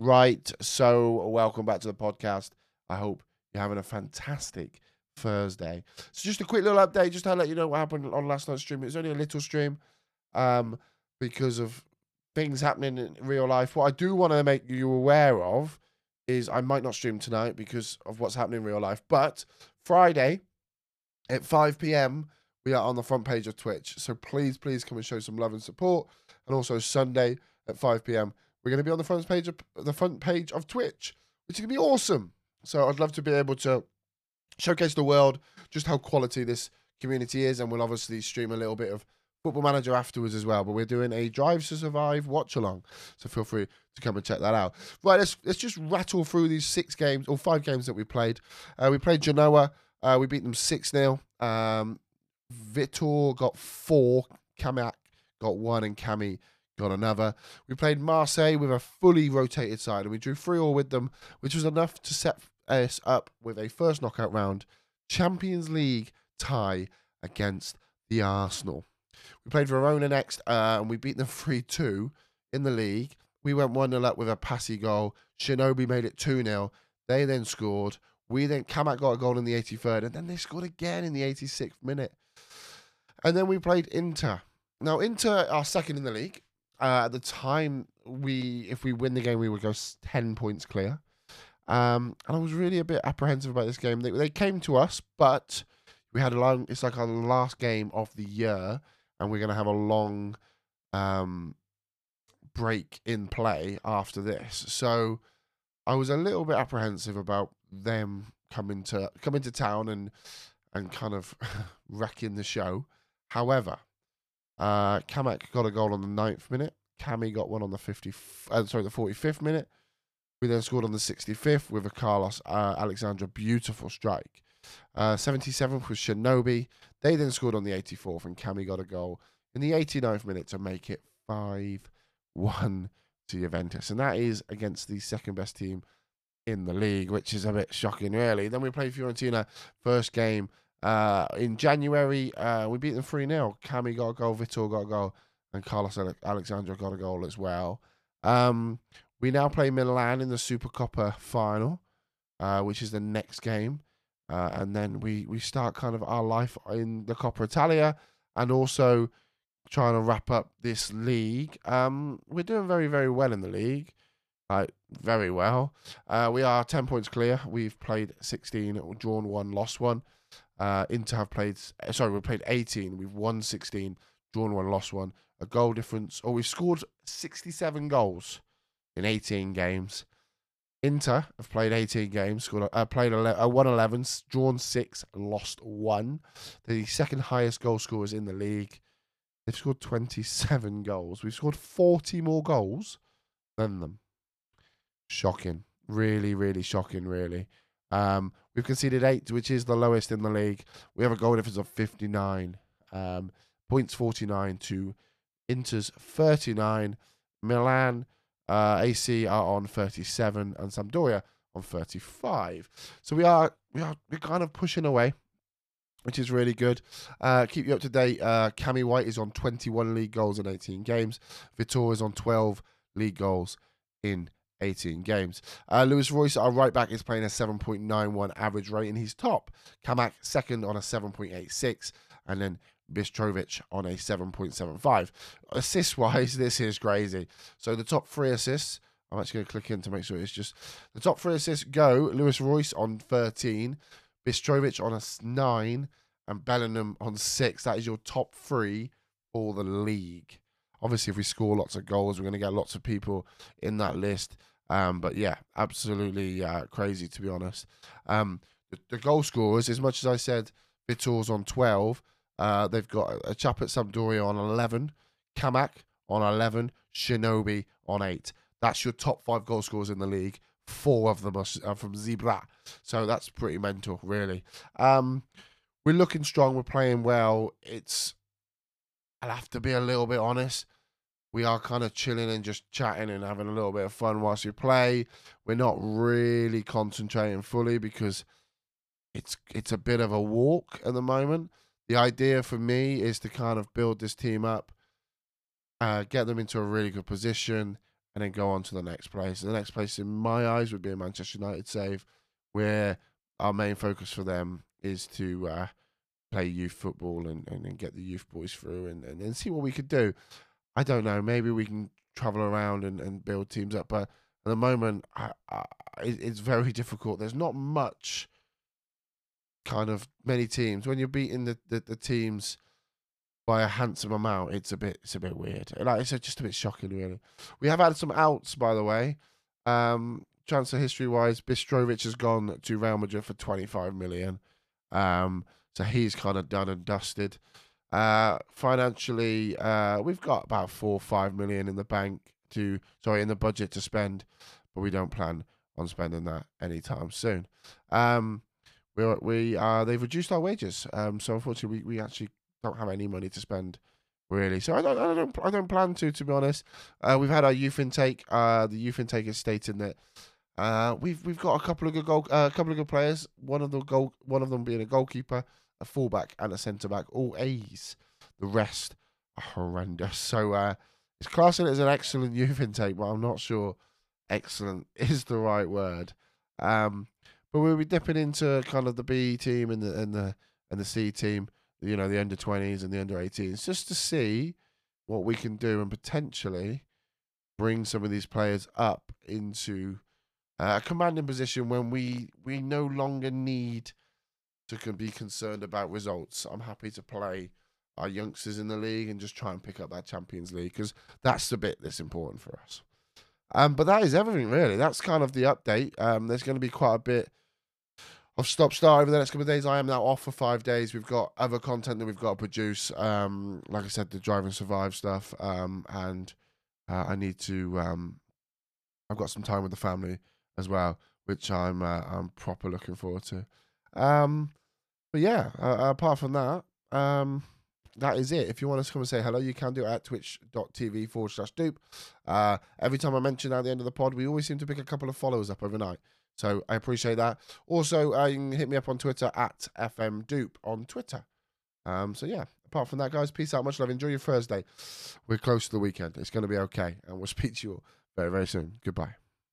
Right. So, welcome back to the podcast. I hope you're having a fantastic Thursday. So, just a quick little update, just to let you know what happened on last night's stream. It was only a little stream um, because of things happening in real life. What I do want to make you aware of is I might not stream tonight because of what's happening in real life. But Friday at 5 p.m., we are on the front page of Twitch. So please, please come and show some love and support. And also Sunday at 5 p.m., we're going to be on the front page of the front page of Twitch, which is going to be awesome. So I'd love to be able to showcase the world just how quality this community is, and we'll obviously stream a little bit of Football Manager afterwards as well. But we're doing a Drive to Survive watch along, so feel free to come and check that out. Right, let's let's just rattle through these six games or five games that we played. Uh, we played Genoa. Uh, we beat them six 0 um, Vitor got four. Kamak got one, and Cami got another. We played Marseille with a fully rotated side, and we drew three all with them, which was enough to set us up with a first knockout round Champions League tie against the Arsenal. We played Verona next, uh, and we beat them 3 2 in the league. We went 1 0 up with a passy goal. Shinobi made it 2 0. They then scored. We then, Kamak got a goal in the 83rd, and then they scored again in the 86th minute. And then we played Inter. Now, Inter are second in the league. Uh, at the time, we if we win the game, we would go 10 points clear. Um, and I was really a bit apprehensive about this game. They, they came to us, but we had a long, it's like our last game of the year, and we're going to have a long um, break in play after this. So I was a little bit apprehensive about them coming to coming to town and and kind of wrecking the show. However, uh, Kamak got a goal on the ninth minute. Cami got one on the 50, uh, sorry, the 45th minute. We then scored on the 65th with a Carlos uh, Alexandra beautiful strike. Uh, 77th was Shinobi. They then scored on the 84th, and Cami got a goal in the 89th minute to make it 5 1 to Juventus. And that is against the second best team in the league, which is a bit shocking, really. Then we played Fiorentina first game uh, in January. Uh, we beat them 3 0. Cami got a goal, Vitor got a goal, and Carlos Alexandra got a goal as well. Um, we now play Milan in the Supercoppa final, uh, which is the next game. Uh, and then we, we start kind of our life in the Coppa Italia and also trying to wrap up this league. Um, we're doing very, very well in the league. Like, very well. Uh, we are 10 points clear. We've played 16, drawn one, lost one. Uh, Inter have played, sorry, we played 18. We've won 16, drawn one, lost one. A goal difference, or we've scored 67 goals in 18 games. Inter have played 18 games, scored, uh, played 11, uh, won 11, drawn six, lost one. The second highest goal scorers in the league. They've scored 27 goals. We've scored 40 more goals than them. Shocking. Really, really shocking, really. Um, we've conceded eight, which is the lowest in the league. We have a goal difference of 59. Um, points 49 to Inter's 39. Milan uh, AC are on 37 and Sampdoria on 35. So we are we are we're kind of pushing away, which is really good. Uh, keep you up to date. Uh, Cami White is on 21 league goals in 18 games. Vitor is on 12 league goals in 18 games. Uh, Lewis Royce, our right back, is playing a 7.91 average rating. He's top. Kamak second on a 7.86, and then Bistrovic on a 7.75. Assist wise, this is crazy. So the top three assists, I'm actually going to click in to make sure it's just the top three assists go Lewis Royce on 13, Bistrovic on a 9, and Bellingham on 6. That is your top three for the league. Obviously, if we score lots of goals, we're going to get lots of people in that list. Um, but yeah, absolutely uh, crazy to be honest. Um, the, the, goal scorers, as much as I said, Vitor's on 12, uh, they've got a chap at Sampdoria on 11, Kamak on 11, Shinobi on 8. That's your top five goal scorers in the league. Four of them are from Zebra. So that's pretty mental, really. Um, we're looking strong. We're playing well. It's, I'll have to be a little bit honest. We are kind of chilling and just chatting and having a little bit of fun whilst we play. We're not really concentrating fully because it's it's a bit of a walk at the moment the idea for me is to kind of build this team up, uh, get them into a really good position, and then go on to the next place. The next place, in my eyes, would be a Manchester United save, where our main focus for them is to uh, play youth football and, and, and, get the youth boys through and, and, and see what we could do. I don't know. Maybe we can travel around and, and build teams up, but at the moment, I, I, it's very difficult. There's not much kind of many teams when you're beating the, the, the teams by a handsome amount. It's a bit it's a bit weird. Like it's just a bit shocking, really. We have had some outs, by the way. Um, transfer history wise, Bistrovich has gone to Real Madrid for 25 million. Um, so he's kind of done and dusted. Uh, financially, uh, we've got about four or five million in the bank to sorry in the budget to spend, but we don't plan on spending that anytime soon. Um, we we uh they've reduced our wages. Um, so unfortunately, we, we actually don't have any money to spend really. So I don't, I don't, I don't plan to, to be honest. Uh, we've had our youth intake. Uh, the youth intake is stating that uh, we've we've got a couple of good goal, uh, a couple of good players. One of the goal, one of them being a goalkeeper, a fullback, and a centre back. All A's. The rest are horrendous. So uh, it's classing it as an excellent youth intake, but I'm not sure excellent is the right word. Um, but we'll be dipping into kind of the B team and the and the and the C team. You know, the under 20s and the under 18s, just to see what we can do and potentially bring some of these players up into uh, a commanding position when we we no longer need to be concerned about results. I'm happy to play our youngsters in the league and just try and pick up that Champions League because that's the bit that's important for us. Um, but that is everything really. That's kind of the update. Um, there's going to be quite a bit of stop start over the next couple of days. I am now off for five days. We've got other content that we've got to produce. Um, like I said, the drive and survive stuff. Um, and uh, I need to. Um, I've got some time with the family as well, which I'm uh, I'm proper looking forward to. Um, but yeah, uh, apart from that, um, that is it. If you want to come and say hello, you can do it at twitch.tv forward slash dupe. Uh, every time I mention at the end of the pod, we always seem to pick a couple of followers up overnight. So I appreciate that. Also, uh, you can hit me up on Twitter at FMDupe on Twitter. Um, so yeah, apart from that, guys, peace out. Much love. Enjoy your Thursday. We're close to the weekend. It's going to be okay. And we'll speak to you all very, very soon. Goodbye.